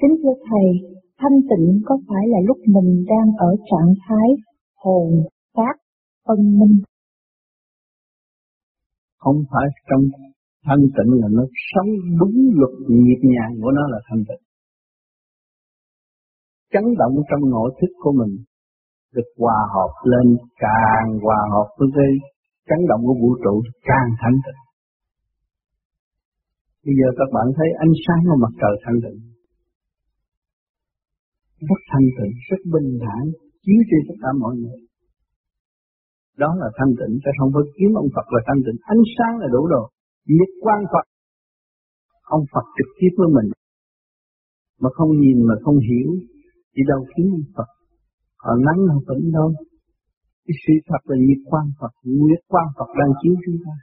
Kính thưa Thầy, thanh tịnh có phải là lúc mình đang ở trạng thái hồn, xác, phân minh? Không phải trong thanh tịnh là nó sống đúng luật nhịp nhàng của nó là thanh tịnh. Chấn động trong nội thức của mình được hòa hợp lên càng hòa hợp với cái chấn động của vũ trụ càng thanh tịnh. Bây giờ các bạn thấy ánh sáng của mặt trời thanh tịnh. Rất thanh tịnh, rất bình thản, chiếu trên tất cả mọi người. Đó là thanh tịnh, chứ không phải kiếm ông Phật là thanh tịnh. Ánh sáng là đủ rồi. Nhất quan Phật. Ông Phật trực tiếp với mình. Mà không nhìn mà không hiểu. thì đâu kiếm ông Phật. Họ nắng họ vẫn đâu. Cái sự thật là nhiệt quan Phật. Nhiệt quan Phật đang chiếu chúng ta.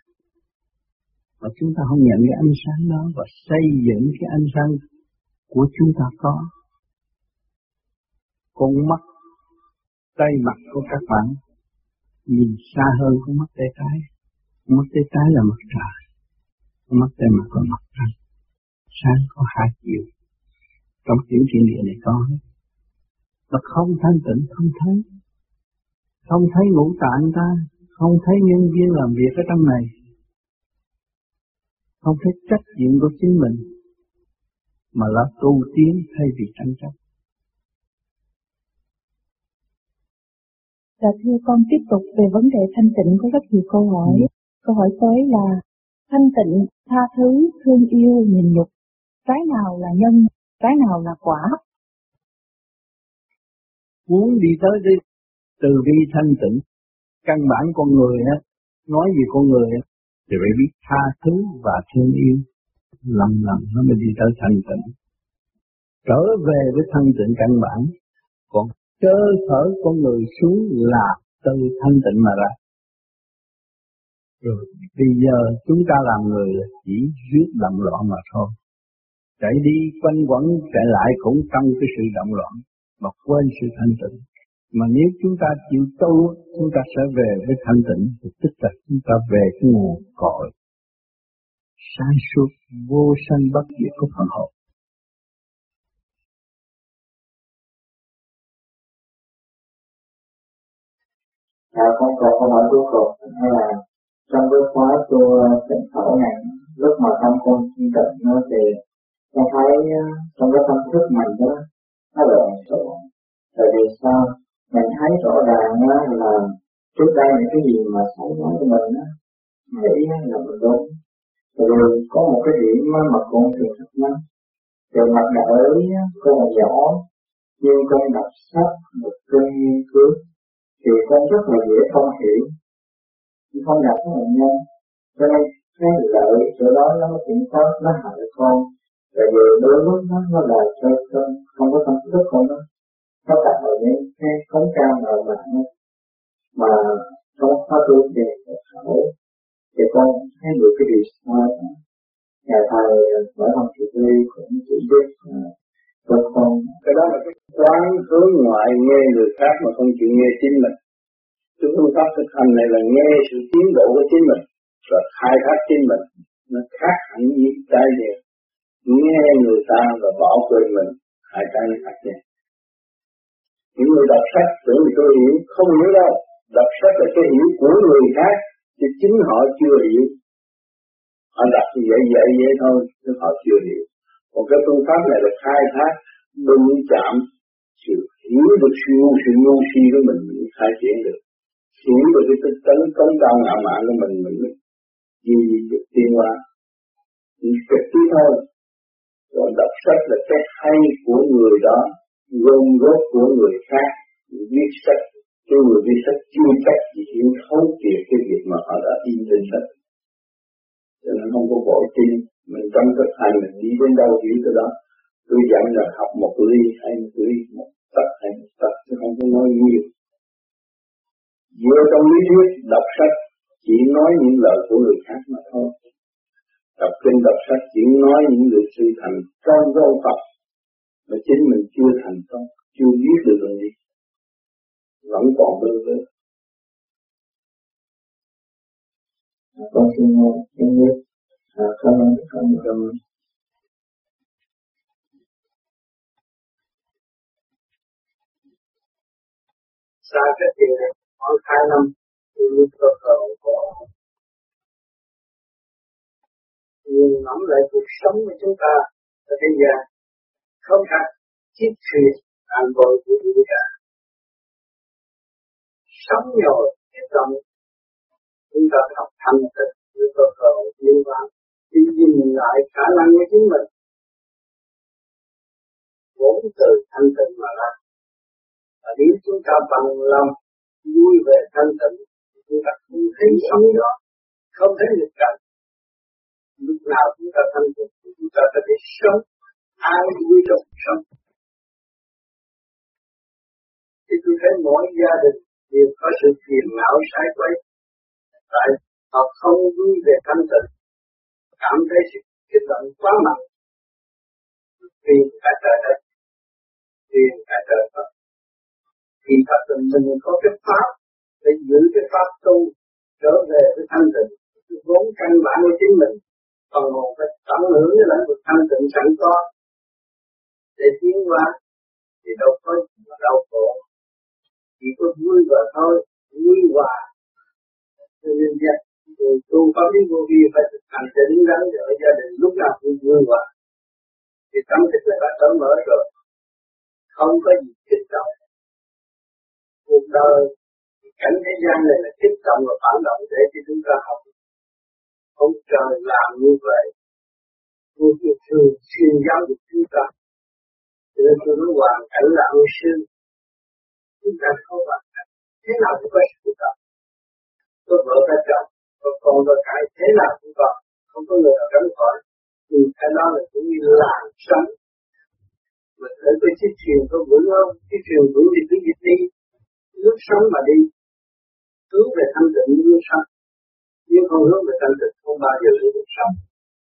Và chúng ta không nhận cái ánh sáng đó và xây dựng cái ánh sáng của chúng ta có. Con mắt, tay mặt của các bạn nhìn xa hơn con mắt tay trái. Mắt tay trái là mặt trời. Con mắt tay mặt là mặt trăng. Sáng có hai chiều. Trong tiểu thiên địa này có hết. mà không thanh tịnh không thấy. Không thấy ngũ tạng ta, không thấy nhân viên làm việc ở trong này, không thấy trách nhiệm của chính mình mà là tu tiến thay vì tranh chấp. Dạ thưa con tiếp tục về vấn đề thanh tịnh có rất nhiều câu hỏi. Ừ. Câu hỏi tới là thanh tịnh, tha thứ, thương yêu, nhìn nhục. Cái nào là nhân, cái nào là quả? Muốn đi tới đi, từ bi thanh tịnh, căn bản con người á, nói gì con người á, thì phải biết tha thứ và thương yêu lần lần nó mới đi tới thanh tịnh trở về với thanh tịnh căn bản còn cơ thở con người xuống là từ thanh tịnh mà ra. Rồi bây giờ chúng ta làm người là chỉ giết động loạn mà thôi. Chạy đi quanh quẩn chạy lại cũng trong cái sự động loạn mà quên sự thanh tịnh. Mà nếu chúng ta chịu tu, chúng ta sẽ về với thanh tịnh, thì tức là chúng ta về cái nguồn cội. Sáng suốt vô sanh bất diệt của phần hồn. À, con còn câu hỏi cuối cùng là trong cái khóa tu ờ, tỉnh khẩu này lúc mà tâm con chi tịnh nó thì con thấy ờ, trong cái tâm thức mình đó nó lộn xộn tại vì sao? Mình thấy rõ ràng là trước đây những cái gì mà xảy nói của mình á nghĩ là mình đúng. Rồi có một cái điểm mà con thường thắc mắc. Rồi mặt đạo con là nhỏ nhưng con đọc sách một kinh nghiên cứu thì con rất là dễ không hiểu. Không gặp cái bệnh nhân. Cho nên, cái lợi chỗ đó nó cũng có, nó hại con. Tại vì đối lúc nó nó là cho con, không có tâm thức con đó. Nó tạo những cái cống cao nào mà mà trong pháp tu về khẩu thì con thấy được cái điều sai nhà thầy mở lòng thị ly cũng chỉ biết cho không. cái đó là cái quán hướng ngoại nghe người khác mà không chịu nghe chính mình chúng phương pháp thực hành này là nghe sự tiến bộ của chính mình và khai thác chính mình nó khác hẳn với cái gì nghe người ta và bỏ quên mình hai cái nó khác nhau những người đọc sách tưởng vì tôi hiểu, không hiểu đâu. Đọc sách là cái hiểu của người khác, chứ chính họ chưa hiểu. Họ đọc thì dễ dễ dễ thôi, chứ họ chưa hiểu. Còn cái phương pháp này là khai thác, đụng chạm, sự hiểu được sự ngu sự ngu si của mình, mình khai triển được. Hiểu được cái tích tấn công cao ngạo mạn của mình, mình mới gì được tiên qua. Trực tiếp thôi. Còn đọc sách là cái hay của người đó gom góp của người khác viết sách cái người viết sách chưa chắc chỉ hiểu thấu triệt cái việc mà họ đã in trên sách cho nên không có bỏ tin mình trong thực hành, mình đi đến đâu hiểu tới đó. Tôi dặn là học một ly hay một ly, một tập hay một tập chứ không có nói nhiều. Vừa trong lý thuyết, đọc sách chỉ nói những lời của người khác mà thôi. Đọc kinh, đọc sách chỉ nói những người sự thành công vô Phật, mà chính mình chưa thành công, chưa biết được là gì. Vẫn còn bơ vơ. Con xin xin biết sau cái tâm xa cách tiền khoảng hai năm tôi luôn cơ cầu của nhìn ngẫm lại cuộc sống của chúng ta ở thế gian không hạt chiếc thuyền an bồi của vũ trụ sống nhồi kích động chúng ta học thanh tịnh với cơ cầu liên quan đi nhìn lại khả năng của chính mình. Vốn từ thanh tịnh mà ra. Và nếu chúng ta bằng lòng vui về thanh tịnh chúng ta không thấy sống đó, không thấy được cảnh. Lúc nào chúng ta thanh tịnh chúng ta có thể sống, an vui trong cuộc sống. Thì tôi thấy mỗi gia đình đều có sự phiền não sai quấy. Tại họ không vui về thanh tịnh cảm thấy sự kích động quá mạnh. Vì cả trời đất vì cả trời Phật. Thì Phật tình mình có cái pháp để giữ cái pháp tu, trở về với thanh tịnh. Vốn căn bản của chính mình còn một phải tận hưởng cái lãnh vực thanh tịnh sẵn có. Để tiến qua thì đâu có mà đau khổ. Chỉ có vui và thôi, vui hòa. Cho nên người tu pháp lý vô vi phải thực hành để đứng đắn vợ gia đình lúc nào cũng vui hòa. Thì tâm thức là đã trở mở rồi. Không có gì kích động. Cuộc đời cảnh thế gian này là kích động và phản động để cho chúng ta học. Ông trời làm như vậy. Vô việc thường xuyên giáo dục chúng ta. Cho nên tôi nói hoàn cảnh là ưu sư. Chúng ta không hoàn cảnh. Thế nào cũng có sự kích động. Có vợ có chồng có còn có cải thế nào cũng có. Không có người nào tránh khỏi. Thì cái đó là cũng như là sống. Mình thấy cái chiếc thuyền có vững không chiếc thuyền vững thì cứ dịch đi. Nước sống mà đi. Hướng về thanh tịnh nước sống. Nếu không hướng về thanh tịnh, không bao giờ được sống.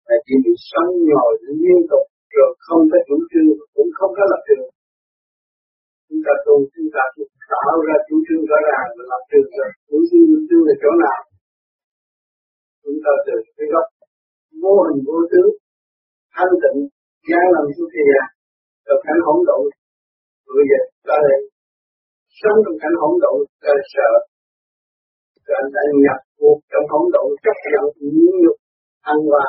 Là chỉ biết sống nhồi liên tục, rồi không có chủ trương, cũng không có lập trường. Chúng ta tu, chúng ta tạo ra chủ trương rõ ràng và lập trường rồi. Chủ trương chủ trương là chỗ nào? Chúng ta từ cái gốc vô hình vô tướng thanh tịnh, gian làm xuống thế gian rồi cảnh hỗn độn. Bây giờ ta đây sống trong cảnh hỗn độn ta sợ rồi anh ta nhập cuộc trong hỗn độn chấp nhận nhịn nhục ăn hòa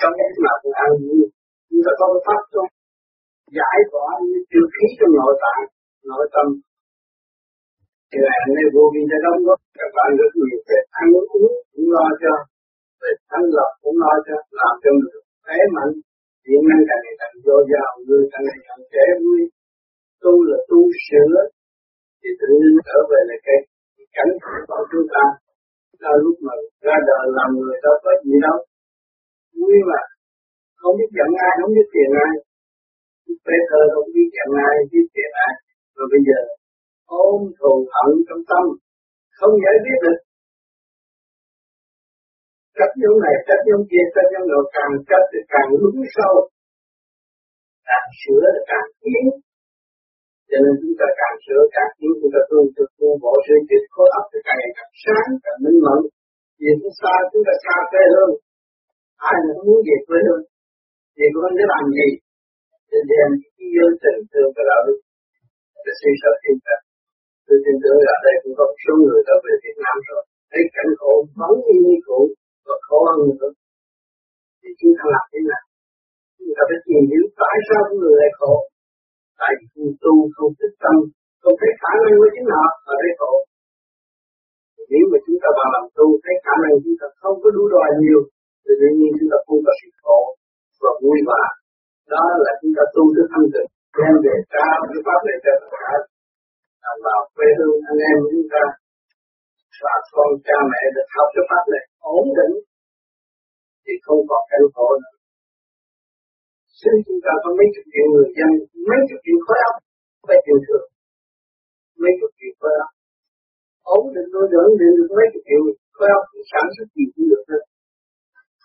trong cái nào cũng ăn nhiều chúng ta có pháp tu giải tỏa những tiêu khí trong nội tạng, nội tâm thì là này vô vi đã đóng góp các bạn rất nhiều về ăn uống cũng lo cho, về thanh lập cũng lo cho, làm cho mình khỏe mạnh. Điện năng càng ngày càng dồi dào, người càng ngày càng trẻ vui. Tu là tu sửa, thì tự nhiên trở về là cái cảnh của chúng ta. Ta lúc mà ra đời làm người đâu có gì đâu. Vui mà không biết giận ai, không biết tiền ai. Peter không biết giận ai, biết tiền ai. Rồi bây giờ ôm thù hận trong tâm, không giải quyết được. Trách giống này trách giống kia trách giống nọ càng trách thì càng lún sâu. Càng sửa thì càng tiến cho nên chúng ta càng sửa càng tiến chúng ta tu thực tu bỏ sự chết khối óc thì càng ngày càng sáng, càng minh mẫn. Vì chúng ta chúng ta xa phê hơn. Ai mà muốn về quê hơn? Về quê hơn để làm gì? Để đem cái yêu tình thương cái đạo đức, cái sự sở thiên thần tôi tin tưởng là đây cũng có một số người đã về Việt Nam rồi. Thấy cảnh khổ vẫn như như cũ và khó hơn nữa. Thì chúng ta làm thế nào? Chúng ta phải tìm hiểu tại sao người lại khổ. Tại vì không tu không thích tâm, không thấy khả năng của chính họ ở đây khổ. Nếu mà chúng ta vào làm tu, thấy khả năng chúng ta không có đu đòi nhiều, thì tự nhiên chúng ta không có sự khổ và vui vẻ. Đó là chúng ta tu thức thanh tịnh, đem về cao cái pháp này cho tất cả đồng bào quê hương anh em chúng ta và con cha mẹ được học cái pháp này ổn định thì không còn cảnh khổ nữa Xin chúng ta có mấy chục triệu người dân, mấy chục triệu khối óc, phải triệu thường. Mấy chục triệu khối óc. Ổn định nuôi dưỡng định được mấy chục triệu khối óc thì sản xuất gì cũng được hết.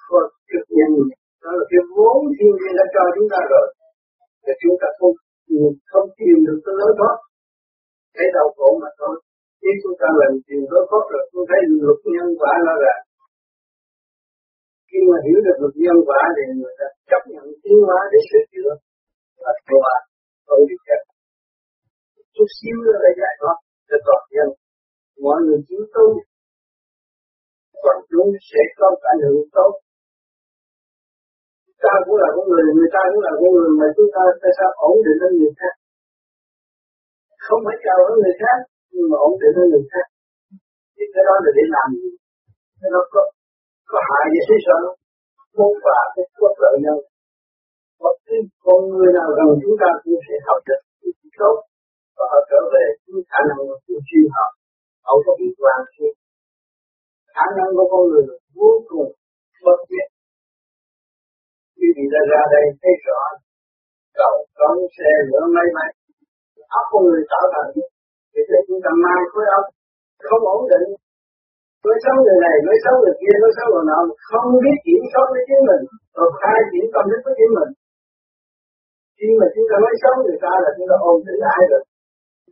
Có trực nhân đó là cái vốn thiên nhiên đã cho chúng ta rồi. Và chúng ta không không tìm được cái lối thoát. Thấy đau khổ mà thôi. khi chúng ta làm tìm lối pháp rồi, chúng thấy luật nhân quả nó là khi mà hiểu được luật nhân quả thì người ta chấp nhận tiến hóa để sửa chữa và thua không bị chết. Chút xíu nữa là giải thoát cho toàn nhân mọi người chịu tu còn chúng sẽ có cả hưởng tốt. Ta cũng là con người người ta cũng là con người mà chúng ta tại sao ổn định hơn người khác? Không phải cầu ở người khác, nhưng mà ổn định ở người khác. Thì cái đó là để làm gì? Cái đó có có hại gì thế sao một và cái quốc lợi nhau. Bất cứ con người nào gần chúng ta cũng sẽ học được tốt, và họ trở về những khả năng của chuyên học. Họ có bị quan hệ khả năng của con người vô cùng bất diệt quý vị đã ra đây thấy rõ, cầu con xe lửa máy bay óc con người tạo thành thì thế chúng ta mang khối óc không ổn định. Nói xấu người này nói xấu người kia nói xấu người nọ. Không biết kiểm soát với chính mình. Rồi khai triển tâm thức với chính mình. Khi mà chúng ta nói xấu người ta là chúng ta ôm tự ai rồi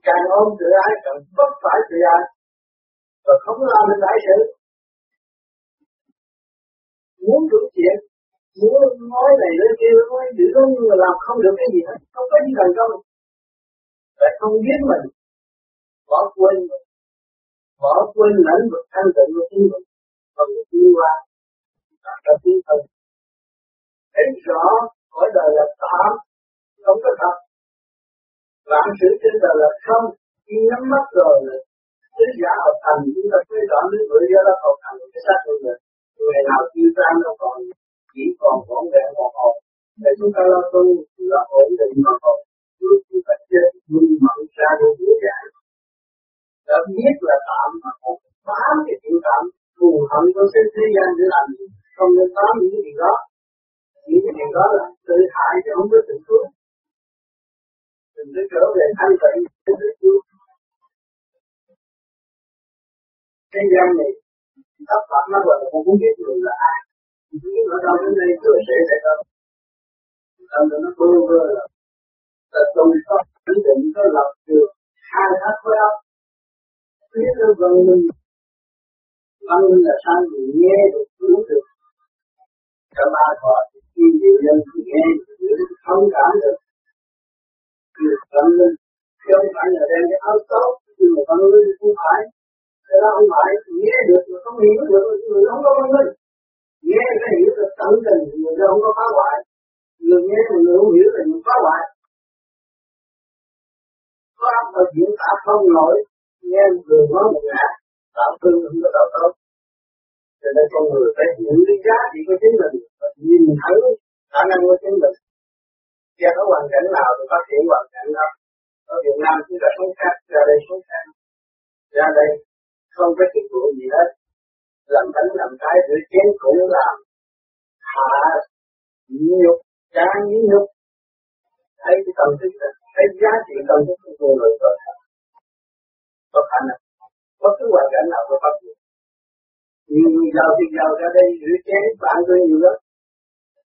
càng ôm tự ai càng bất phải tự ai và không làm được đại sự. Muốn đủ chuyện, muốn nói này nói kia, nói chữ đó, nhưng mà làm không được cái gì hết. Không có gì thành công phải không biết mình? Bỏ quên mình. Bỏ quên lãnh vực thanh tịnh của chính mình. Và được đi qua và ta tiến thân thấy rõ cõi đời là tạm, không có thật. Vạn sự trên đời là không, khi nhắm mắt rồi là tứ giả hợp thành chúng ta thấy rõ nước người do đó hợp thành cái xác của mình. Người nào tiêu tan nó còn, chỉ còn vỏn vẹn một hồn. Để chúng ta lo tu thù hận của trên thế gian để làm gì. Không nên có những cái điều đó. Những cái điều đó là tự hại chứ không có tự cứu. Mình có trở về thanh tịnh để tự cứu. Thế gian này tất cả nó gọi là không biết người là ai. Nhưng ở đâu đến đây tôi sẽ sẽ có. Tâm nó bơ vơ là là tôi có quyết định có lập được hai thác khối óc biết được rằng mình văn minh là sao thì nghe được hiểu được cả ba thọ khi nhiều nhân thì nghe hiểu thông cảm được được văn minh chứ không phải là đem cái áo tốt nhưng mà văn minh không phải cái đó không phải nghe được mà không hiểu được người không có văn minh nghe cái hiểu được tận tình người đó không có phá hoại người nghe mà người không hiểu là người phá hoại có áp lực diễn tả không nổi, nghe người nói một ngã tạo tương ứng với tạo tốt. Cho nên con người phải hiểu cái giá trị của chính mình và nhìn thấu khả năng của chính mình. Gia có hoàn cảnh nào thì phát triển hoàn cảnh đó. Ở Việt Nam chúng ta sống khác, ra đây sống khác. Ra đây không có chức vụ gì hết. Làm bánh làm cái rửa chén cũng làm. Hạ nhục trang nhục. Thấy cái tâm thức thấy giá trị tâm thức của con người rồi có khả năng bất cứ hoàn cảnh nào có phát triển nhiều người giàu thì giàu ra đây rửa chén bạn tôi nhiều lắm.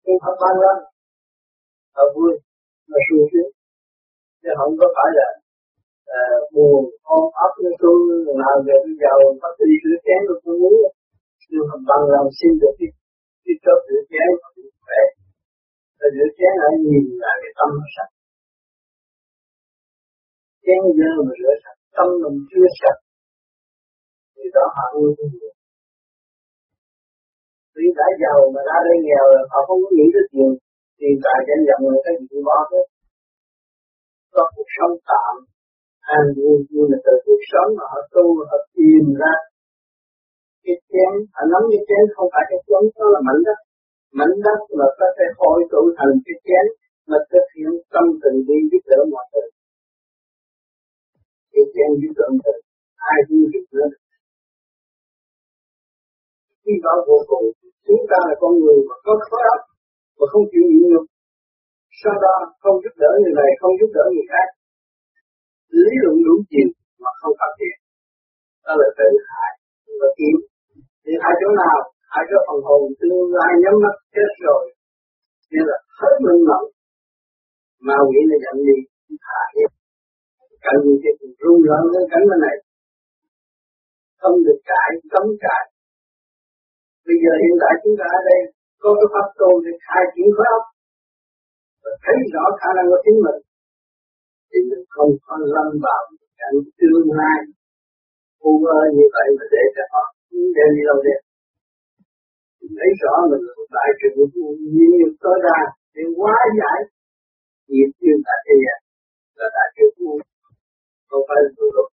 Nhưng không ban lắm. Họ vui mà sung sướng. Chứ không có phải là à, buồn ôm ấp nó tôi nào về tôi giàu bắt tôi đi rửa chén tôi cũng muốn nhưng không bằng lòng xin được cái cái chốt rửa chén khỏe. Rồi rửa chén ở nhìn là cái tâm nó sạch. Chén dơ mà rửa sạch tâm mình chưa sạch thì đó họ nuôi không được. Vì đã giàu mà ra đây nghèo là họ không có nghĩ tới tiền tiền tài danh vọng người cái gì bỏ hết. Có cuộc sống tạm, an vui, nhưng mà từ cuộc sống mà họ tu, họ tìm ra cái chén, họ nắm cái chén không phải cái chén đó là mảnh đất. Mảnh đất là có thể hội tụ thành cái chén mà thực hiện tâm tình đi giúp đỡ mọi người. Cái chén giúp đỡ mọi người, ai cũng giúp đỡ. được khi đó vô cùng chúng ta là con người mà có khối óc mà không chịu nhịn nhục. Sau đó, không giúp đỡ người này, không giúp đỡ người khác. Lý luận đủ chiều mà không phát triển đó là tự hại và kiếm. Thì hại chỗ nào hại chỗ phần hồn, tương lai nhắm mắt chết rồi nên là hết minh mẫn mà nghĩ là giận đi thả hết cảnh gì thì rung rợn lên cảnh bên này. Không được cãi, cấm cãi bây giờ hiện tại chúng ta ở đây có cái pháp tu để khai triển khối óc và thấy rõ khả năng của chính mình. Thì mình không có lâm vào cảnh tương lai u mơ như vậy mà để cho họ đem đi đâu đem thấy rõ mình là một đại trường nghiệp tối đa để hóa giải nghiệp duyên tại thế gian là đại trường của không phải là tu luật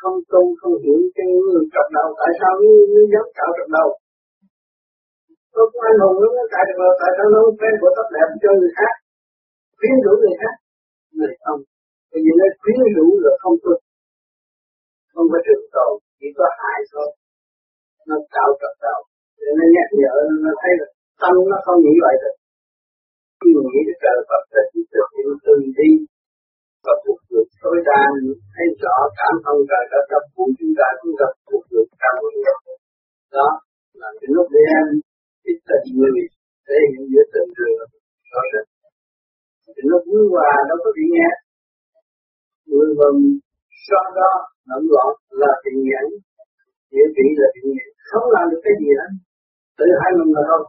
không tu không hiểu cái người trọc đầu tại sao nó nó dám cạo trọc đầu tôi cũng anh hùng nó cạo trọc đầu tại sao nó quen của tóc đẹp cho người khác? Khuyến rũ người khác? Người không. Bởi vì nó khuyến rũ là không tu không có trường tồn chỉ có hại thôi. Nó cạo trọc đầu để nó nhắc nhở, nó thấy là tâm nó không nghĩ vậy được. Khi mà nghĩ được trời Phật là chỉ thực hiện từ đi và phục được tối đa thấy rõ cảm thông trời đất đắp của chúng ta cũng gặp phục được cảm ơn đó là cái lúc để em cái tình người, thể hiện giữa tình trường rõ rệt cái lúc vui hòa đâu có bị nghe. Người vần sau đó lẫn lộn là bị nhẫn địa vị là bị nhẫn không làm được cái gì hết. Tự hai mình mà thôi.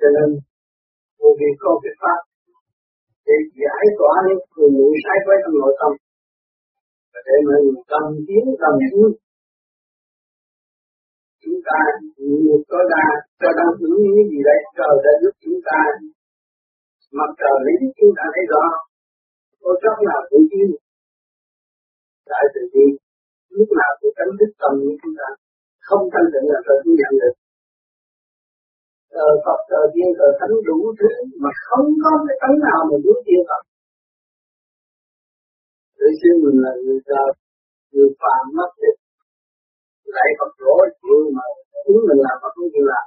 Cho nên vô vi có cái pháp để giải tỏa những cường ngụ sai quấy trong nội tâm. Và để mọi người cần tiến cần tiến. Chúng ta nhiều tối đa cho đang ứng những gì đấy trời đã giúp chúng ta. Mặt trời lý chúng ta thấy rõ. Có rất là tự nhiên tại tự nhiên lúc nào cũng tránh thức tâm như chúng ta. Không thanh tịnh là trời cũng nhận được thờ Phật thờ Thiên, thờ thánh đủ thứ mà không có cái tánh nào mà muốn thiên Phật tự xưng mình là người ta người phạm mất thịt, lại Phật lỗ chịu mà chính mình làm Phật không chịu làm.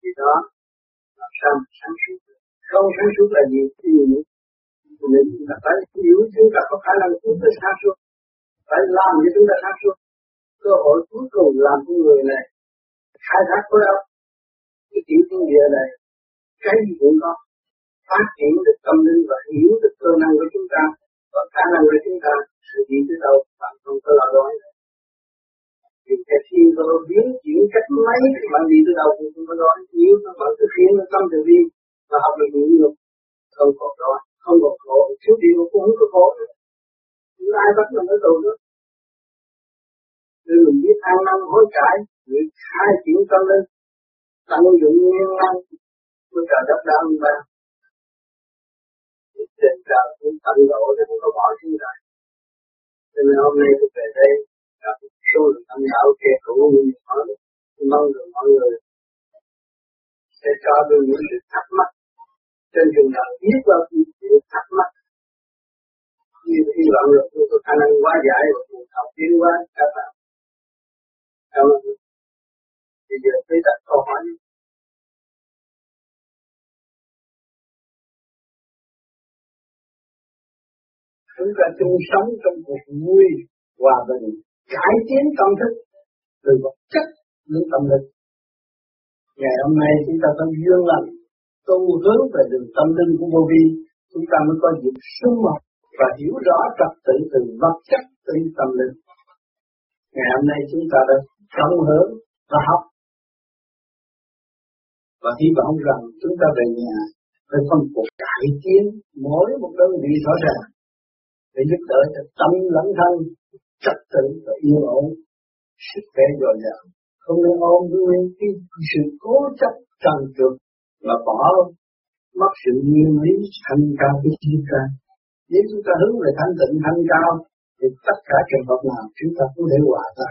Thì đó làm sao mà sáng suốt không sáng suốt là gì? Thì Mình chúng ta phải hiểu chúng ta có khả năng chúng ta sáng suốt phải làm cho chúng ta sáng suốt. Cơ hội cuối cùng làm con người này khai thác khối óc cái tiểu thiên địa này, cái gì cũng có. Phát triển được tâm linh và hiểu được cơ năng của chúng ta, và khả năng của chúng ta sự đi tới đâu, bạn không có lo lắng. Vì cái khi nó biến chuyển cách mấy thì bạn đi tới đâu cũng không có lo. Nếu nó vẫn thực hiện nó tâm từ bi và học được những được không còn lo, không còn khổ. Thiếu điều cũng không có khổ nhưng ai bắt mình ở tù nữa nên mình biết ăn năn hối cải việc khai triển tâm linh tận dụng nguyên năng của trời đất đã ân ban trên trời cũng tận độ cho không có bỏ xuống đời cho nên hôm nay tôi về đây, gặp số lượng tâm đạo kia, cũng nhiều hỏi. Mong được mọi người sẽ cho tôi những sự thắc mắc. Trên trường đời biết bao nhiêu sự thắc mắc. Như hy vọng là tôi có khả năng quá giải và phù hợp tiến quá, các bạn. Cảm ơn bây giờ tôi đặt câu hỏi chúng ta chung sống trong cuộc vui hòa bình, cải tiến tâm thức từ vật chất đến tâm linh ngày hôm nay chúng ta có duyên lành tu hướng về đường tâm linh của vô vi chúng ta mới có dịp sung mật và hiểu rõ trật tự từ vật chất đến tâm linh. Ngày hôm nay chúng ta đã cộng hưởng và học và hy vọng rằng chúng ta về nhà phải có một cuộc cải tiến mỗi một đơn vị rõ ràng để giúp đỡ cho tâm lẫn thân trật tự và yên ổn, sức khỏe dồi dào. Không nên ôm nguyên cái sự cố chấp trần trượt và bỏ mất sự nguyên lý thanh cao của chúng ta. Nếu chúng ta hướng về thanh tịnh, thanh cao, thì tất cả trường hợp nào chúng ta cũng thể hòa ra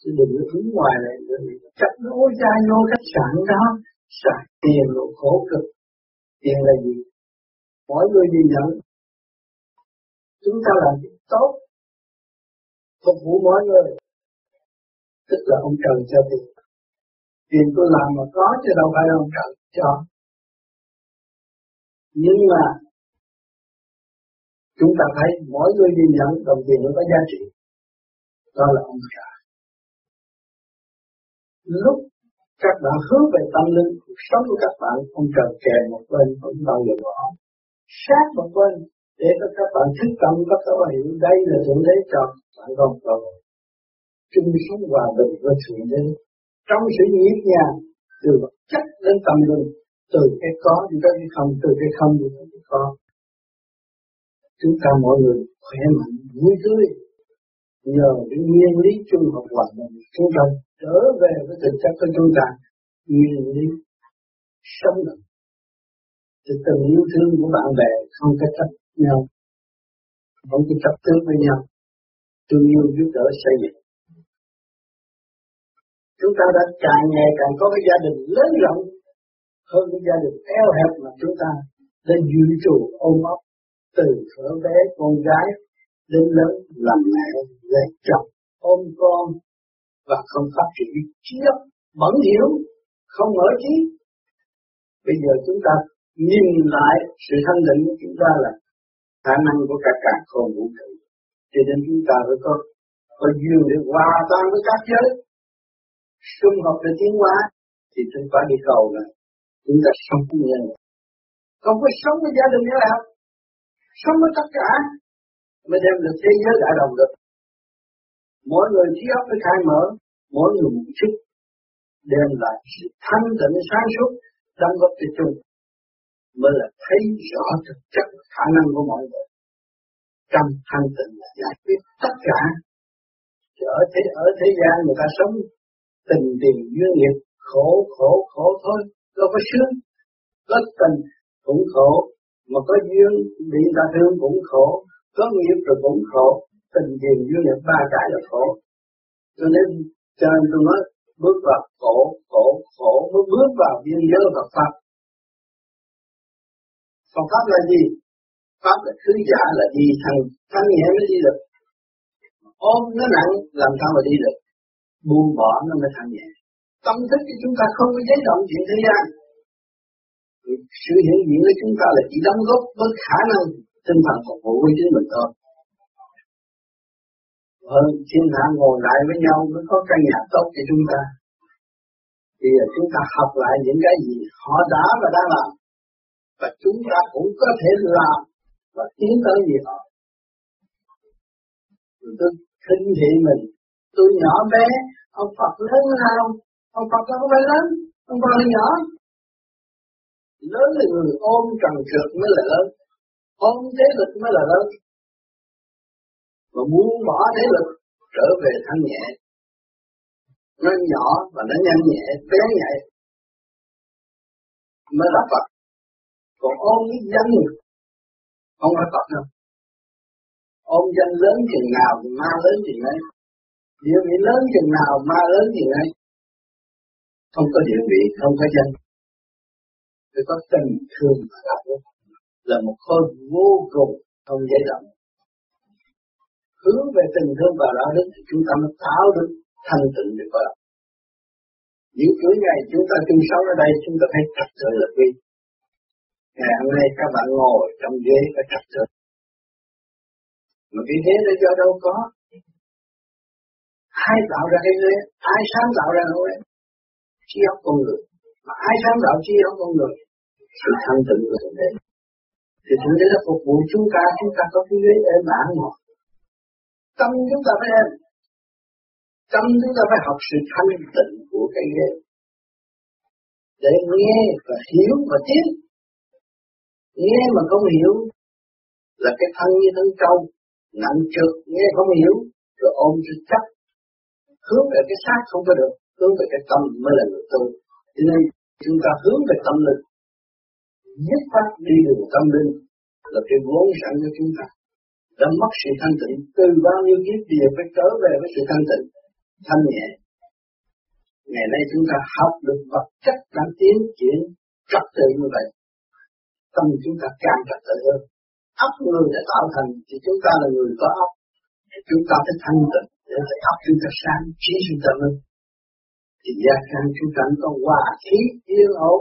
chứ đừng có hướng ngoài này chấp nó ôi ra vô khách sạn đó. Xài tiền rồi khổ cực. Tiền là gì? Mỗi người nhìn nhận. Chúng ta làm việc tốt. Phục vụ mọi người. Tức là ông trời cho tiền. Tiền tôi làm mà có chứ đâu phải ông trời cho. Nhưng mà chúng ta thấy mỗi người nhìn nhận đồng tiền nó có giá trị. Đó là ông trời lúc các bạn hướng về tâm linh, cuộc sống của các bạn không cần kè một bên, không bao giờ bỏ. Sát một bên, để cho các bạn thức tâm các bạn hiểu đây là thượng đế cho bạn còn cầu chung sống hòa bình với thượng đế. Trong sự nhịp nhàng, từ vật chất đến tâm linh, từ cái có đi tới cái không, từ cái không đi tới cái có. Chúng ta mọi người khỏe mạnh, vui tươi nhờ cái nguyên lý chung học hòa đồng chúng ta trở về với thực chất của chúng ta, nguyên lý sống động. Thì tình yêu thương của bạn bè không có chấp nhau, không có chấp trước với nhau. Thương yêu giúp đỡ xây dựng. Chúng ta đã càng ngày càng có cái gia đình lớn rộng, hơn cái gia đình eo hẹp mà chúng ta đã dự trì ôm ấp từ thuở bé, con gái đến lớn làm mẹ lấy chồng, ôm con và không phát triển. Trí óc bẩn hiểu, không mở trí. Bây giờ chúng ta nhìn lại sự thanh định của chúng ta là khả năng của cả cả không vũ trụ. Cho nên chúng ta phải có có duyên để hòa tan với các giới. Xung hợp để tiến hóa, thì chúng ta đi cầu là chúng ta sống với nhân. Không có sống với gia đình nữa nào sống với tất cả mới đem được thế giới đại đồng được. Mỗi người trí óc mới khai mở, mỗi người một chút đem lại sự thanh tịnh sáng suốt, đóng góp cho chung, mới là thấy rõ thực chất khả năng của mọi người. Trong thanh tịnh là giải quyết tất cả. Chứ ở thế ở thế gian người ta sống tình tiền duyên nghiệp, khổ khổ khổ thôi, đâu có sướng. Có tình cũng khổ, mà có duyên bị ta thương cũng khổ có nghiệp rồi cũng khổ, tình thiền duyên nghiệp ba cái là khổ. Cho nên cho nên tôi nói, bước vào khổ khổ khổ, mới bước vào biên giới Phật pháp. Phật pháp là gì? Pháp là thứ giả là đi thằng thằng nhẹ mới đi được. Ôm nó nặng, làm sao mà đi được? Buông bỏ nó mới thằng nhẹ tâm thức của chúng ta không có giấy động chuyện thế gian. Sự hiện diện của chúng ta là chỉ đóng góp với khả năng tinh thần phục vụ với chính mình thôi. Hơn thiên hạ ngồi lại với nhau mới có căn nhà tốt cho chúng ta. Bây giờ chúng ta học lại những cái gì họ đã và đang làm. Và chúng ta cũng có thể làm và tiến tới gì họ. Tôi khinh thị mình. Tôi nhỏ bé, ông Phật lớn nào ông. Phật đâu phải lớn, ông Phật là nhỏ. Lớn là người ôm trần trượt mới là lớn ôm thế lực mới là lớn. Mà muốn bỏ thế lực, trở về thanh nhẹ. Nó nhỏ và nó nhanh nhẹ, bé nhẹ mới là Phật. Còn ôm cái danh không phải Phật đâu. Ôm danh lớn chừng nào thì ma lớn chừng ấy. Địa vị lớn chừng nào, ma lớn chừng ấy. Không có địa vị, không có danh. Phải có tình thương mà đạo là một khối vô cùng không dễ động hướng về tình thương và đạo đức thì chúng ta mới tạo được thanh tịnh được có những chuỗi ngày chúng ta chung sống ở đây, chúng ta thấy thật sự là quy ngày hôm nay các bạn ngồi trong ghế phải thật sự. Mà cái ghế nó do đâu có? Ai tạo ra cái ghế? Ai sáng tạo ra nó trí óc con người. Mà ai sáng tạo trí óc con người. Sự thanh tịnh của thượng đế thì thượng đế đã phục vụ chúng ta chúng ta có cái ghế êm ả ngọt. Tâm chúng ta phải êm tâm chúng ta phải học sự thanh tịnh của cái ghế. Để nghe và hiểu và tiếp. Nghe mà không hiểu là cái thân như thân trâu, nặng trượt, nghe không hiểu, rồi ôm sự chấp hướng về cái xác không có được, hướng về cái tâm mới là người tu. Cho nên chúng ta hướng về tâm lực nhất phát đi đường tâm linh là cái vốn sẵn của chúng ta. Đã mất sự thanh tịnh. Từ bao nhiêu kiếp bây giờ phải trở về với sự thanh tịnh, thanh nhẹ. Ngày nay chúng ta học được vật chất đã tiến triển trật tự như vậy. Tâm chúng ta càng trật tự hơn. Óc người đã tạo thành, thì chúng ta là người có óc. Chúng ta phải thanh tịnh để phải óc chúng ta sáng, trí chúng ta lên thì gia can chúng ta có hòa khí yên ổn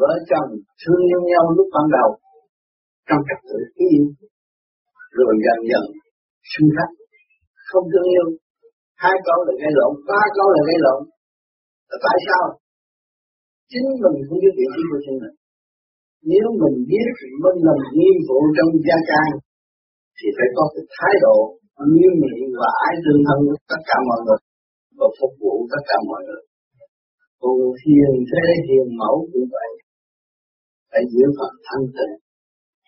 vợ chồng thương yêu nhau lúc ban đầu. Trong trật tự yêu rồi dần dần xung khắc. Không thương yêu. Hai câu là gây lộn, ba câu là gây lộn. Là tại sao? Chính mình không biết vị trí của chính mình. Nếu mình biết mình làm nhiệm vụ trong gia can thì phải có cái thái độ nghiêm nghị và ái tương thân với tất cả mọi người và phục vụ tất cả mọi người. Còn hiền thế, hiền mẫu cũng vậy phải giữ phần thanh tịnh.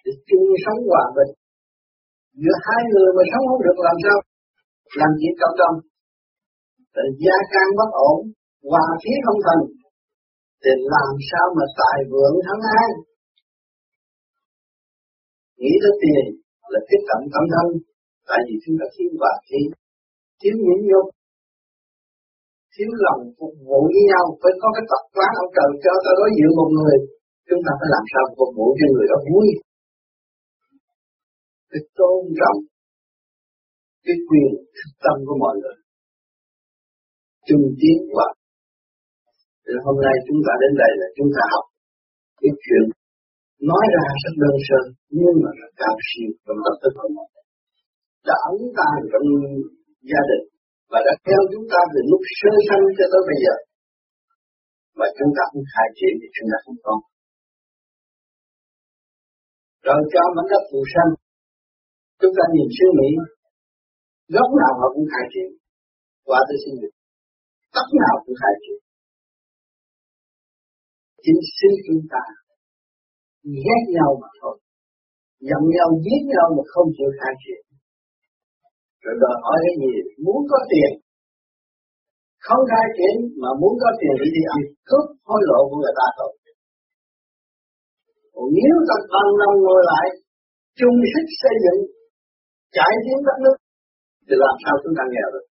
Để chung sống hòa bình. Giữa hai người mà sống không được làm sao? Làm gì cộng đồng rồi gia can bất ổn, hòa khí không thành. Thì làm sao mà tài vượng thắng ai? Nghĩ tới tiền là tiếp cận tâm thân. Tại vì chúng ta thiếu hòa khí, thiếu nhẫn nhục, thiếu lòng phục vụ với nhau. Phải có cái tập quán ông trời cho ta đối diện một người chúng ta phải làm sao phục vụ cho người đó vui. Cái tôn trọng, cái quyền thực tâm của mọi người. Chung tiến và thì hôm nay chúng ta đến đây là chúng ta học cái chuyện nói ra rất đơn sơ, nhưng mà rất cao siêu trong tâm thức của mọi người. Đã ấn ta trong gia đình và đã theo chúng ta từ lúc sơ sanh cho tới bây giờ. Và chúng ta không khai triển thì chúng ta không có rồi cho mảnh đất phù sanh. Chúng ta nhìn suy mỹ góc nào họ cũng khai triển. Qua tôi xin được. Tóc nào cũng khai triển. Chính sư chúng ta ghét nhau mà thôi. Giận nhau, giết nhau mà không chịu khai triển. Rồi đòi hỏi cái gì? Muốn có tiền. Không khai triển mà muốn có tiền thì đi ăn cướp hối lộ của người ta thôi còn nếu ta bằng lòng ngồi lại, chung sức xây dựng, cải tiến đất nước, thì làm sao chúng ta nghèo được?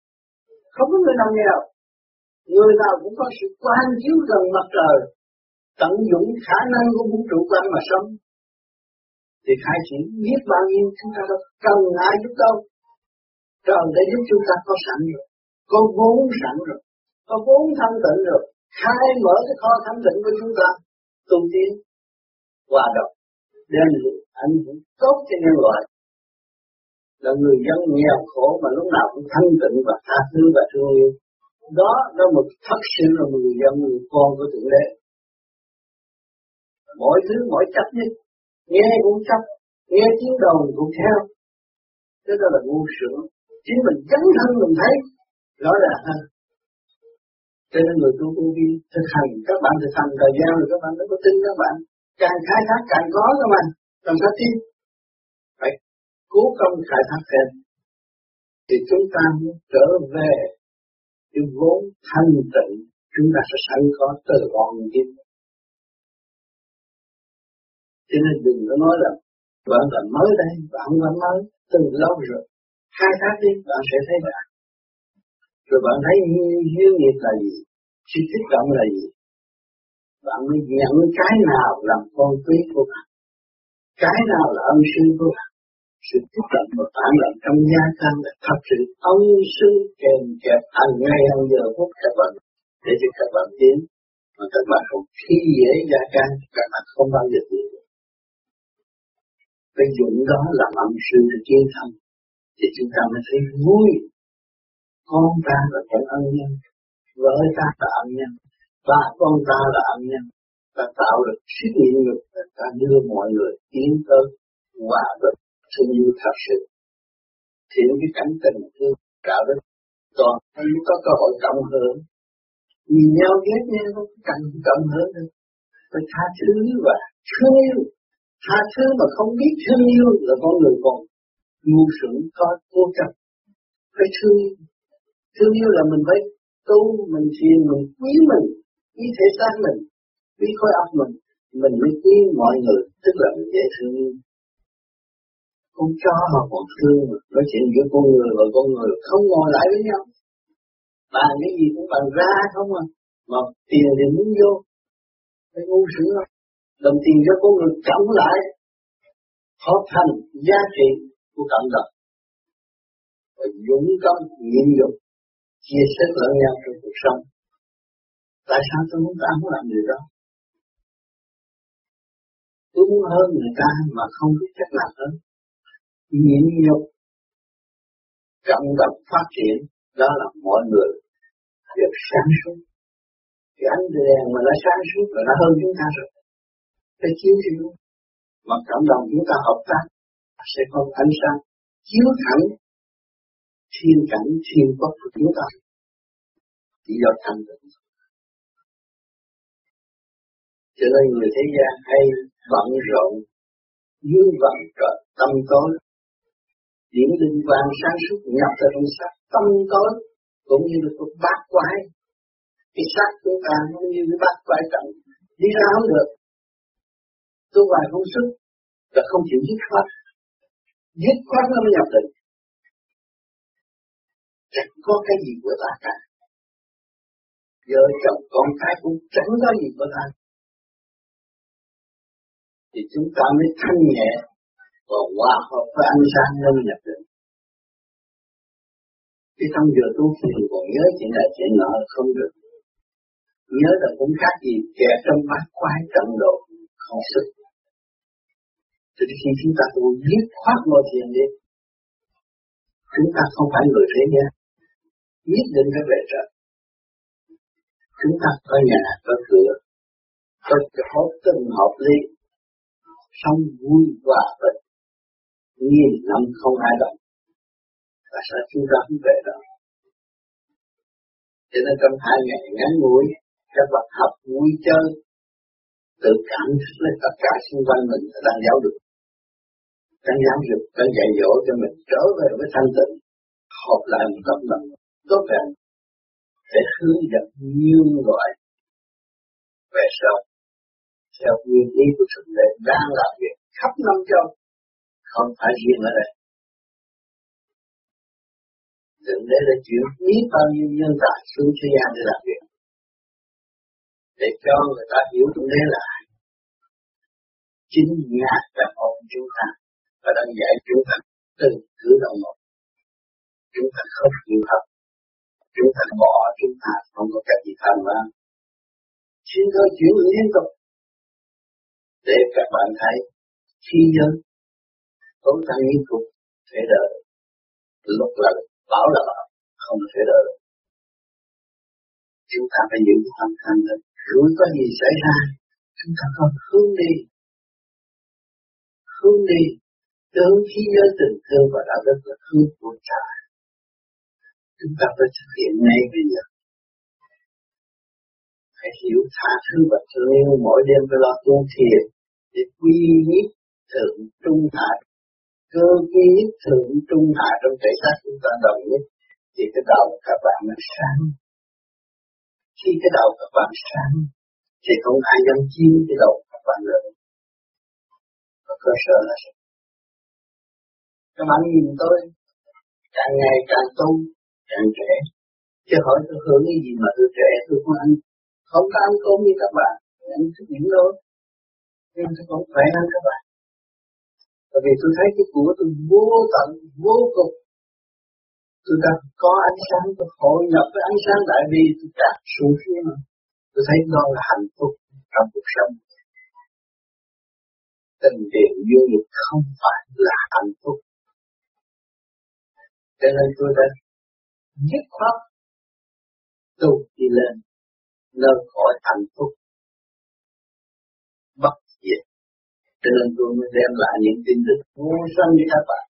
Không có người nào nghèo. Người nào cũng có sự quan chiếu gần mặt trời, tận dụng khả năng của vũ trụ quan mà sống. Thì khai triển biết bao nhiêu chúng ta đâu cần ai giúp đâu. Trời đã giúp chúng ta có sẵn rồi, có vốn sẵn rồi, có vốn thanh tịnh rồi. Khai mở cái kho thanh tịnh của chúng ta, tu tiến hòa đồng. Đem ảnh hưởng tốt cho nhân loại. Là người dân nghèo khổ mà lúc nào cũng thanh tịnh và tha thứ và thương yêu. Đó là một thật sự là một người dân, người con của thượng đế. Mỗi thứ mỗi chấp nhất. Nghe cũng chấp, nghe tiếng đồng cũng theo. Thế đó là ngu sướng. Chính mình chấn thân mình thấy rõ ràng hơn cho nên người tu tu vi thực hành các bạn, thực hành thời gian rồi các bạn mới có tin các bạn càng khai thác càng có các bạn làm sao tin phải cố công khai thác thêm thì chúng ta muốn trở về cái vốn thanh tịnh chúng ta sẽ sẵn có từ con kim cho nên đừng có nói là bạn là mới đây, bạn là mới từ lâu rồi. Khai thác đi, bạn sẽ thấy bạn. Rồi bạn thấy duyên nghiệp là gì? Sự kích động là gì? Bạn mới nhận cái nào làm con quý của bạn. Cái nào là ân sư của bạn. Sự tiếp cận của bạn là trong gia tăng là thật sự ân sư kèm kẹp hàng ngày hàng giờ phút các bạn. Để cho các bạn tiến, mà các bạn không khi dễ gia tăng, các bạn không bao giờ tiến cái dụng đó là ân sư để chiến thắng. Thì chúng ta mới thấy vui. Con ta là kẻ ân nhân. Vợ ta là ân nhân và con ta là âm nhân ta tạo được sức nhịn nhục ta đưa mọi người tiến tới hòa bình thương yêu thật sự. Thì cái cảnh tình thương, đạo đức, toàn thấy có cơ hội cộng hưởng. Nhìn nhau ghét nhau, không cần cộng hưởng được phải tha thứ và thương yêu. Tha thứ mà không biết thương yêu là con người còn ngu xuẩn, có vô chấp. Phải thương yêu. Thương yêu là mình phải tu, mình thiền, mình quý mình quý thể xác mình quý khối óc mình mình mới quý mọi người, tức là mình dễ thương. Con chó mà còn thương mà nói chuyện giữa con người và con người không ngồi lại với nhau. Bàn cái gì cũng bằng ra không à mà tiền thì muốn vô. Phải ngu sướng không đồng tiền cho con người cộng lại, hợp thành giá trị của cộng đồng. Và dũng công nhiệm dụng chia sẻ lẫn nhau trong cuộc sống tại sao tôi muốn ta không làm điều đó? Tôi muốn hơn người ta mà không biết cách làm hơn. Nhịn nhục, cộng đồng phát triển, đó là mọi người được sáng suốt. Thì ánh đèn mà nó sáng suốt là nó hơn chúng ta rồi. Phải chiếu chiếu mà cộng đồng chúng ta hợp tác sẽ có ánh sáng chiếu thẳng thiên cảnh, thiên quốc của chúng ta. Chỉ do thành tựu cho nên người thế gian hay bận rộn dưới vận trời tâm tối. Điểm linh quang sáng suốt nhập vào trong sắc tâm tối, cũng như là bát quái. Cái sắc chúng ta nó như cái bát quái trọng đi ra không được. Tu hoài không sức, là không chịu dứt khoát. Dứt khoát nó mới nhập định chẳng có cái gì của ta cả. Vợ chồng con cái cũng chẳng có gì của ta thì chúng ta mới thanh nhẹ và hòa hợp với ánh sáng nên nhập được. cái trong giờ tu thiền còn nhớ chuyện này, chuyện nọ không được. Nhớ là cũng khác gì kẻ trong bát quái trận độ không sức. Thì khi chúng ta tu dứt khoát ngồi thiền đi, chúng ta không phải người thế gian. Nhất định phải về trời. Chúng ta có nhà, có cửa, có chỗ từng hợp lý sống vui và bình nghìn năm không ai động và sợ chúng ta không về đó. Cho nên trong hai ngày ngắn ngủi, các bạn học vui chơi. Tự cảm thức lên tất cả xung quanh mình đang giáo dục. Đang giáo dục, đang dạy dỗ cho mình. Trở về với thanh tịnh. Hợp lại một tấm lòng tốt đẹp. Để hướng dẫn nhiều loại về sau theo nguyên lý của thượng đế đang làm việc khắp năm châu, không phải riêng ở đây. Thượng đế đã chuyển biết bao nhiêu nhân tài xuống thế gian để làm việc. Để cho người ta hiểu thượng đế là chính ngài đã ôm chúng ta, và đang dạy chúng ta từng cử động một. Chúng ta không chịu học chúng ta bỏ chúng ta, không có cách gì thành mà xin thôi chuyển liên tục để các bạn thấy khi nhân tối tăng nghiên cứu thể đợi lúc là bảo là bảo không thể đợi chúng ta phải giữ tâm thanh tịnh rồi có gì xảy ra, chúng ta có hướng đi. Hướng đi. Tướng khi nhớ tình thương và đạo đức là hướng của cha. Chúng ta phải thực hiện ngay bây giờ. Phải hiểu tha thứ và thương yêu mỗi đêm phải lo tu thiền để quy nhất thượng trung hạ. Cơ quy nhất thượng trung hạ trong thể xác chúng ta đồng nhất, thì cái đầu các bạn nó sáng. Khi cái đầu các bạn sáng, thì không ai dám chiếm cái đầu các bạn nữa. Và cơ sở là sao? Các bạn nhìn tôi, càng ngày càng tu, càng trẻ. Chứ hỏi tôi hưởng cái gì mà tôi trẻ tôi không ăn. Không có ăn cơm như các bạn, ăn thức điểm thôi nhưng tôi không khỏe hơn các bạn. Bởi vì tôi thấy cái của tôi vô tận, vô cùng. Tôi đang có ánh sáng, tôi hội nhập với ánh sáng đại bi, tôi đạt xuống phía mà. Tôi thấy đó là hạnh phúc trong cuộc sống. Tình tiền vô nghiệp không phải là hạnh phúc. Cho nên tôi đã dứt khoát tu đi lên, nơi khỏi hạnh phúc bất diệt cho nên tôi mới đem lại những tin tức vô sanh với các bạn.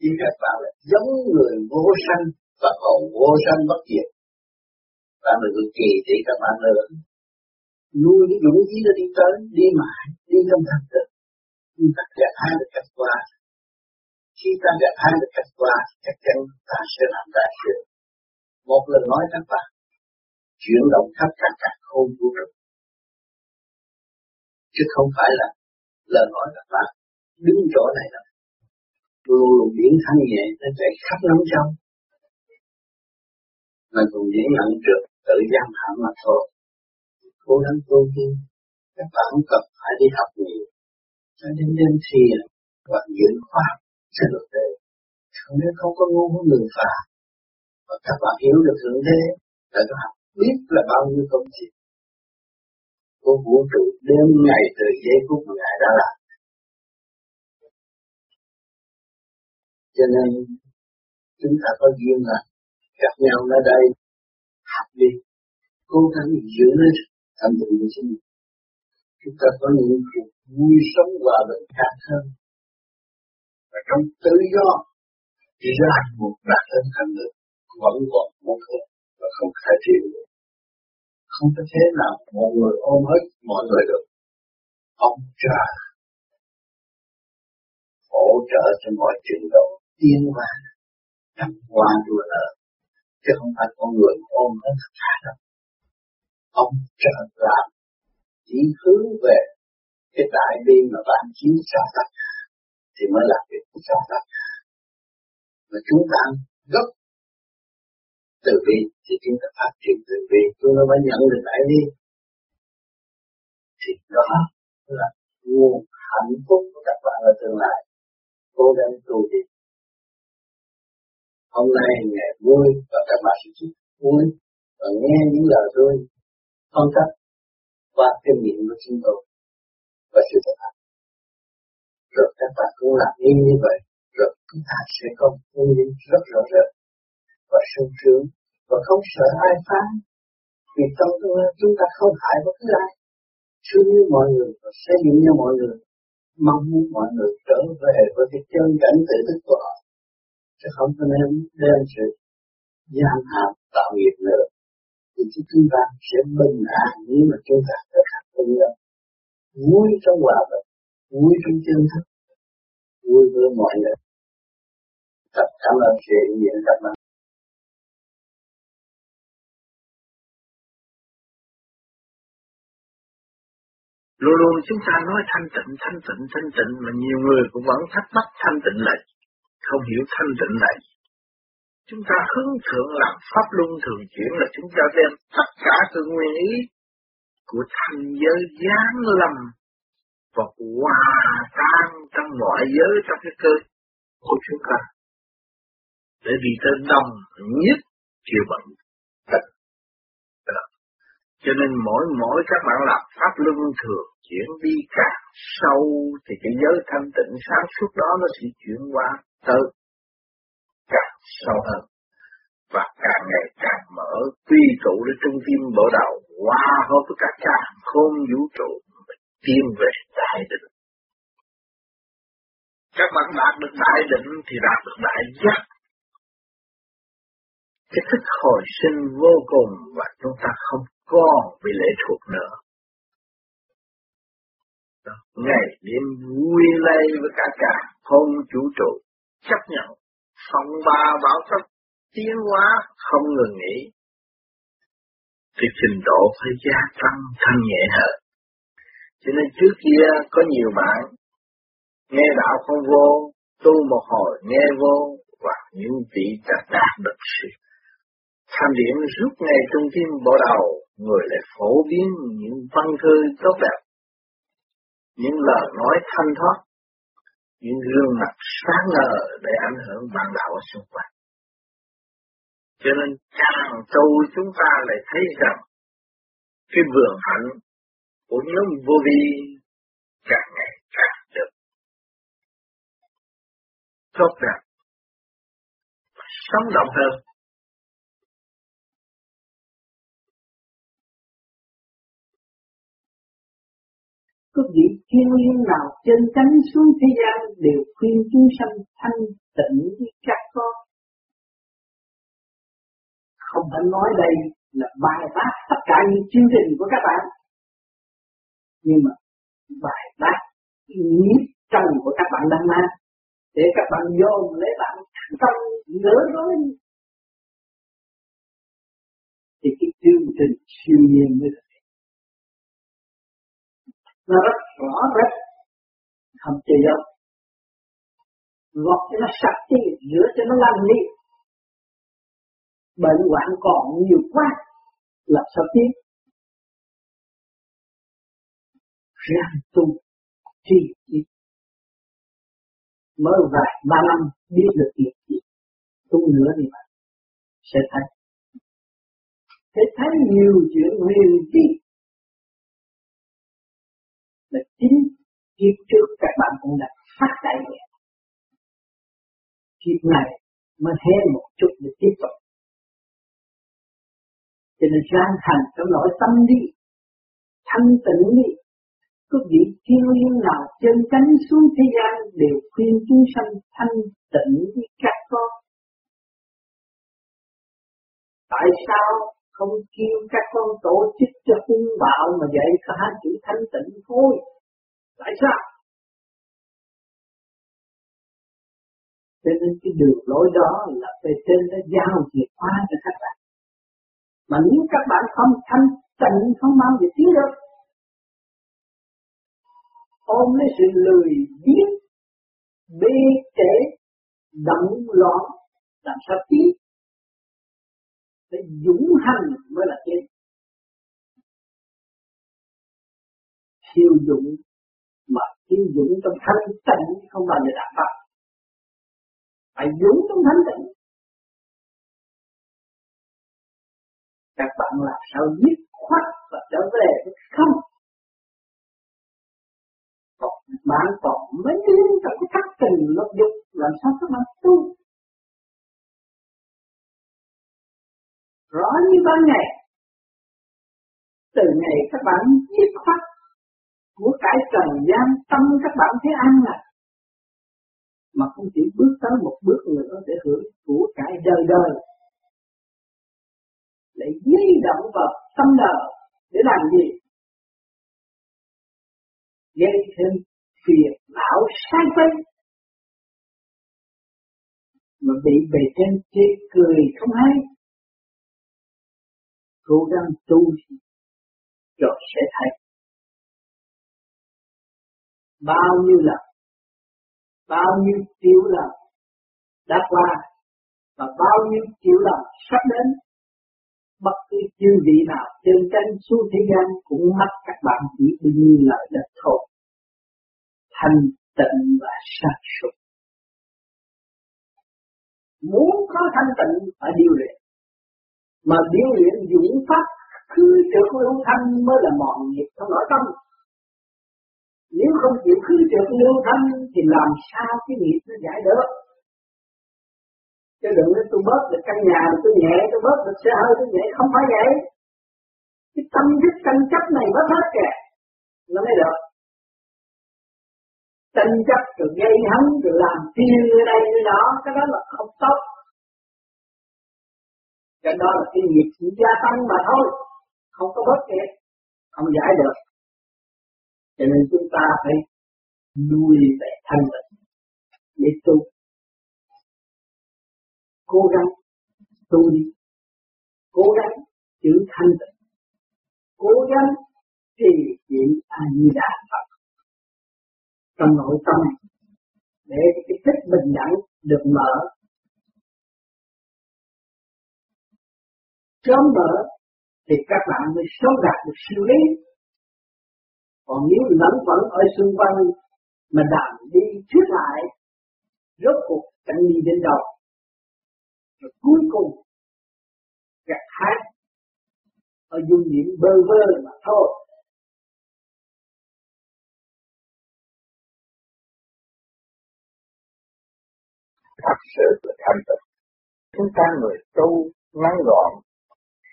Chứ các bạn là giống người vô sanh và còn vô sanh bất diệt bạn là người kỳ thị các bạn nữa, nuôi cái dũng khí nó đi tới đi mãi đi trong thành tự Nhưng ta gặt hai được cách qua. Khi ta gặp hai được cách qua chắc chắn ta sẽ làm đại sự. Một lần nói các bạn chuyển động khắp cả cả không vũ trụ chứ không phải là lời nói các bạn đứng chỗ này là luôn luôn biến thanh nhẹ, nó chạy khắp năm trong. Mà cùng diễn nhận được tự giam hãm mà thôi. Cố gắng tu tiên các bạn không cần phải đi học nhiều. Cho đến đêm thiền và giữ khoa sẽ được đề không nếu không có ngu với người phạt và các bạn hiểu được thượng đế, là các bạn biết là bao nhiêu công trình của vũ trụ đêm ngày từ giây phút mà ngài đã làm cho nên, chúng ta có duyên là gặp nhau ở đây, học đi, cố gắng giữ lấy tâm tịnh của chúng mình chúng ta có những cuộc vui sống hòa bình khác hơn. Và trong tự do, thì ra một đạt đến thành được vẫn còn một hơn và không khai triển được không có thế nào mọi người ôm hết mọi người được. Ông cha hỗ trợ cho mọi trình độ tiên hóa trăm hoa đua nở. Chứ không phải con người ôm hết tất cả đâu. Ông trời làm. Chỉ hướng về cái đại bi mà bạn chiếu cho tất cả thì mới làm việc cho tất cả và chúng ta gấp từ bi, thì chúng ta phát triển từ bi. Chúng ta mới nhận được đại bi thì đó là nguồn hạnh phúc của các bạn ở tương lai. Cố gắng tu đi. Hôm nay ngày vui và các bạn sẽ vui và nghe những lời tôi phân tích qua kinh nghiệm của chúng tôi và sự thực hành rồi các bạn cũng làm y như vậy, rồi chúng ta sẽ có một rất rõ rệt và sung sướng và không sợ ai phá. Vì trong tương lai chúng ta không hại bất cứ ai. Thương yêu mọi người và xây dựng cho mọi người. Mong muốn mọi người trở về với cái chân cảnh tự thức của họ. Chứ không có nên đem sự gian hạt tạo nghiệp nữa. Thì chúng ta sẽ bình an nếu mà chúng ta thực hành cùng nhau vui trong hòa bình, vui trong chân thức, vui với mọi người. Thật cảm ơn sự hiện diện các bạn. Luôn luôn chúng ta nói thanh tịnh, thanh tịnh, thanh tịnh mà nhiều người cũng vẫn thắc mắc thanh tịnh là không hiểu thanh tịnh này. Chúng ta hướng thượng làm pháp luân thường chuyển là chúng ta đem tất cả sự nguyên ý của thành giới giáng lâm và hòa tan trong mọi giới trong cái cơ của chúng ta. Để đi tới đồng nhất chiều bệnh tịch cho nên mỗi mỗi các bạn làm pháp luân thường chuyển đi càng sâu, thì cái giới thanh tịnh sáng suốt đó nó sẽ chuyển qua tới càng sâu hơn. Và càng ngày càng mở quy tụ đến trung tâm bộ đầu hòa hợp với cả càng không, vũ trụ tiến về đại định. Các bạn đạt được đại định thì đạt được đại giác. Cái thức hồi sinh vô cùng và chúng ta không còn bị lệ thuộc nữa ngày đêm vui lây với cả cả không chủ trụ chấp nhận phong ba bảo pháp tiến hóa không ngừng nghỉ. Thì trình độ phải gia tăng thanh nhẹ hơn. Cho nên trước kia có nhiều bạn nghe đạo không vô tu một hồi nghe vô và những vị đã đạt được sự tham điểm rút ngay trung tim bộ đầu người lại phổ biến những văn thư tốt đẹp những lời nói thanh thoát, những gương mặt sáng ngời để ảnh hưởng bạn đạo ở xung quanh. Cho nên càng tu chúng ta lại thấy rằng cái vườn hạnh của nhóm vô vi càng ngày càng được tốt đẹp sống động hơn. Có vị thiên nhiên nào trên cánh xuống thế gian đều khuyên chúng sanh thanh tịnh với các con. Không phải nói đây là bài bác tất cả những chương trình của các bạn. Nhưng mà bài bác nhiếp trần của các bạn đang mang, để các bạn dồn lấy bạn tâm nửa đối thì cái chương trình siêu nhiên mới được nó rất rõ rệt. Không chơi đâu gọt cho nó sạch đi rửa cho nó lành đi. Bệnh hoạn còn nhiều quá, làm sao tiếp ràng tu chi chi mới vài ba năm biết được việc gì, tu nữa thì bạn sẽ thấy. Sẽ thấy nhiều chuyện huyền bí là chính kiếp trước các bạn cũng đã phát đại nguyện. Kiếp này mới hé một chút để tiếp tục. Cho nên ráng thành trong nội tâm đi, thanh tịnh đi có vị thiên nhiên nào chân cánh xuống thế gian đều khuyên chúng sanh thanh tịnh với các con. Tại sao không kêu các con tổ chức cho hung bạo mà dạy cả chữ thanh tịnh thôi. Tại sao? Cho nên cái đường lối đó là về trên nó giao chìa khóa cho các bạn. Mà nếu các bạn không thanh tịnh, không bao giờ tiến được ôm lấy sự lười biếng bê trễ động loạn, làm sao tiến phải dũng hành mới là tiến siêu dũng mà siêu dũng trong thanh tịnh không bao giờ đạt được phải dũng trong thanh tịnh. Các bạn làm sao dứt khoát và trở về với không? Còn bạn còn mấy tiếng trong cái thắt tình lục dục, làm sao các bạn tu? Rõ như ban ngày. Từ ngày các bạn dứt khoát của cái trần gian tâm các bạn thấy an lạc. Mà không chỉ bước tới một bước nữa để hưởng của cải đời đời. Để di động vào tâm đời để làm gì? Gây thêm phiền não sai quay. Mà bị bề trên chê cười không hay cố gắng tu rồi sẽ thấy. Bao nhiêu lần, bao nhiêu triệu lần đã qua và bao nhiêu triệu lần sắp đến, bất cứ chư vị nào trên tranh xuống thế gian cũng mắc các bạn chỉ bao nhiêu lợi đất thôi. Thanh tịnh và sáng suốt. Muốn có thanh tịnh phải điều luyện mà biểu luyện dũng pháp cứ trượt lưu thanh mới là mòn nghiệp trong nội tâm. Nếu không chịu cứ trượt lưu thanh thì làm sao cái nghiệp nó giải được? Chứ đừng nói tôi bớt được căn nhà, tôi nhẹ, tôi bớt được xe hơi, tôi nhẹ. Không phải vậy. Cái tâm thức tranh chấp này mất hết kìa. Nó mới được. Tranh chấp rồi gây hấn, rồi làm tiêu người đây người đó cái đó là không tốt cái đó là cái nghiệp chỉ gia tăng mà thôi, không có bất kịp không giải được. Cho nên chúng ta phải nuôi về thanh tịnh để tu. Cố gắng tu đi, cố gắng giữ thanh tịnh, cố gắng trì chuyện a di đà phật. Trong nội tâm để cái thích bình đẳng được mở sớm mở thì các bạn mới sống đạt được siêu lý. Còn nếu lẫn vẫn ở xung quanh mà đàm đi trước lại, rốt cuộc chẳng đi đến đâu. Rồi cuối cùng, gặt hái ở dung điểm bơ vơ mà thôi. Thật sự là thanh tịnh chúng ta người tu ngắn gọn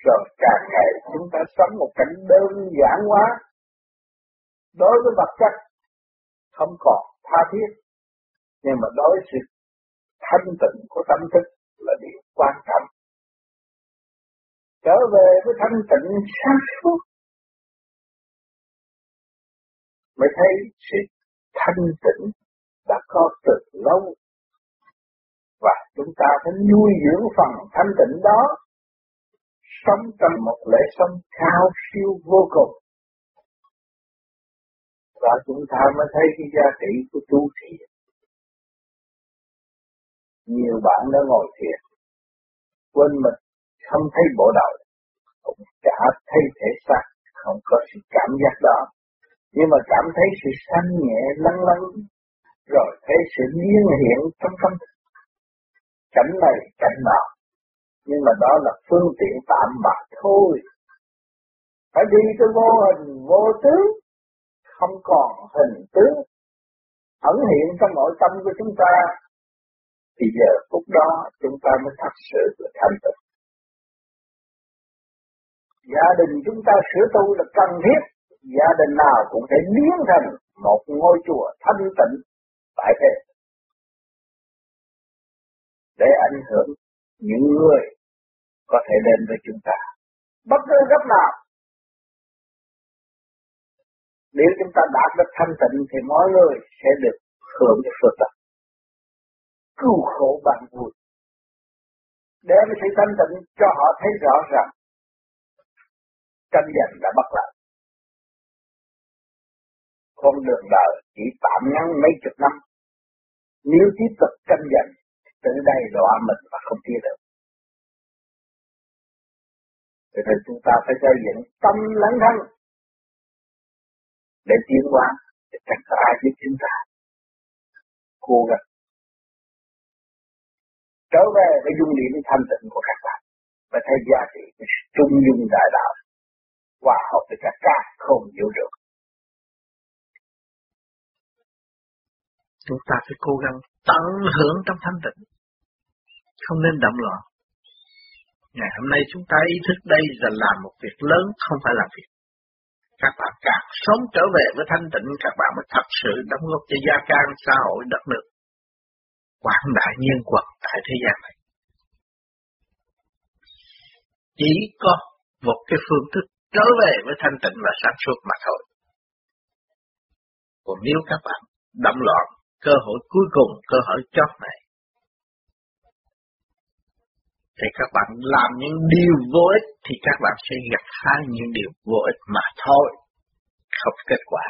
rồi càng ngày chúng ta sống một cảnh đơn giản quá đối với vật chất, không còn tha thiết. Nhưng mà đối với sự thanh tịnh của tâm thức là điều quan trọng. Trở về với thanh tịnh sáng suốt, mới thấy sự thanh tịnh đã có từ lâu. Và chúng ta phải nuôi dưỡng phần thanh tịnh đó sống trong một lễ sống cao siêu vô cùng. Và chúng ta mới thấy cái giá trị của tu thiền. Nhiều bạn đã ngồi thiền, quên mình, không thấy bộ đầu, cũng chả thấy thể xác, không có sự cảm giác đó. Nhưng mà cảm thấy sự thanh nhẹ lăn lăn rồi thấy sự liên hiện trong tâm. Cảnh này, cảnh nào nhưng mà đó là phương tiện tạm bạc thôi. Phải đi tới vô hình vô tướng không còn hình tướng ẩn hiện trong nội tâm của chúng ta, thì giờ phút đó chúng ta mới thật sự là thanh tịnh. Gia đình chúng ta sửa tu là cần thiết, gia đình nào cũng thể biến thành một ngôi chùa thanh tịnh, tại thế. Để ảnh hưởng những người có thể đến với chúng ta bất cứ gấp nào nếu chúng ta đạt được thanh tịnh thì mọi người sẽ được hưởng cái phước lành cứu khổ bằng vui. Để với sự thanh tịnh cho họ thấy rõ rằng tranh giành đã bắt lại. Con đường đời chỉ tạm ngắn mấy chục năm. Nếu tiếp tục tranh giành, từ đây đọa mình và không tiến được. Cho nên chúng ta phải xây dựng tâm lẫn thân để tiến hóa, để chẳng có ai biết chúng ta. Cố gắng trở về với dung điểm thanh tịnh của các bạn và thấy giá trị trung dung đại đạo hòa hợp với cả cả không vũ trụ. Chúng ta phải cố gắng tận hưởng trong thanh tịnh, không nên động loạn. Ngày hôm nay chúng ta ý thức đây là làm một việc lớn, không phải làm việc. Các bạn càng sống trở về với thanh tịnh, các bạn mới thật sự đóng góp cho gia can, xã hội, đất nước. Quảng đại nhân quật tại thế gian này. Chỉ có một cái phương thức trở về với thanh tịnh và sáng suốt mà thôi. Còn nếu các bạn động loạn, cơ hội cuối cùng, cơ hội chót này, thì các bạn làm những điều vô ích thì các bạn sẽ gặp phải những điều vô ích mà thôi, không kết quả.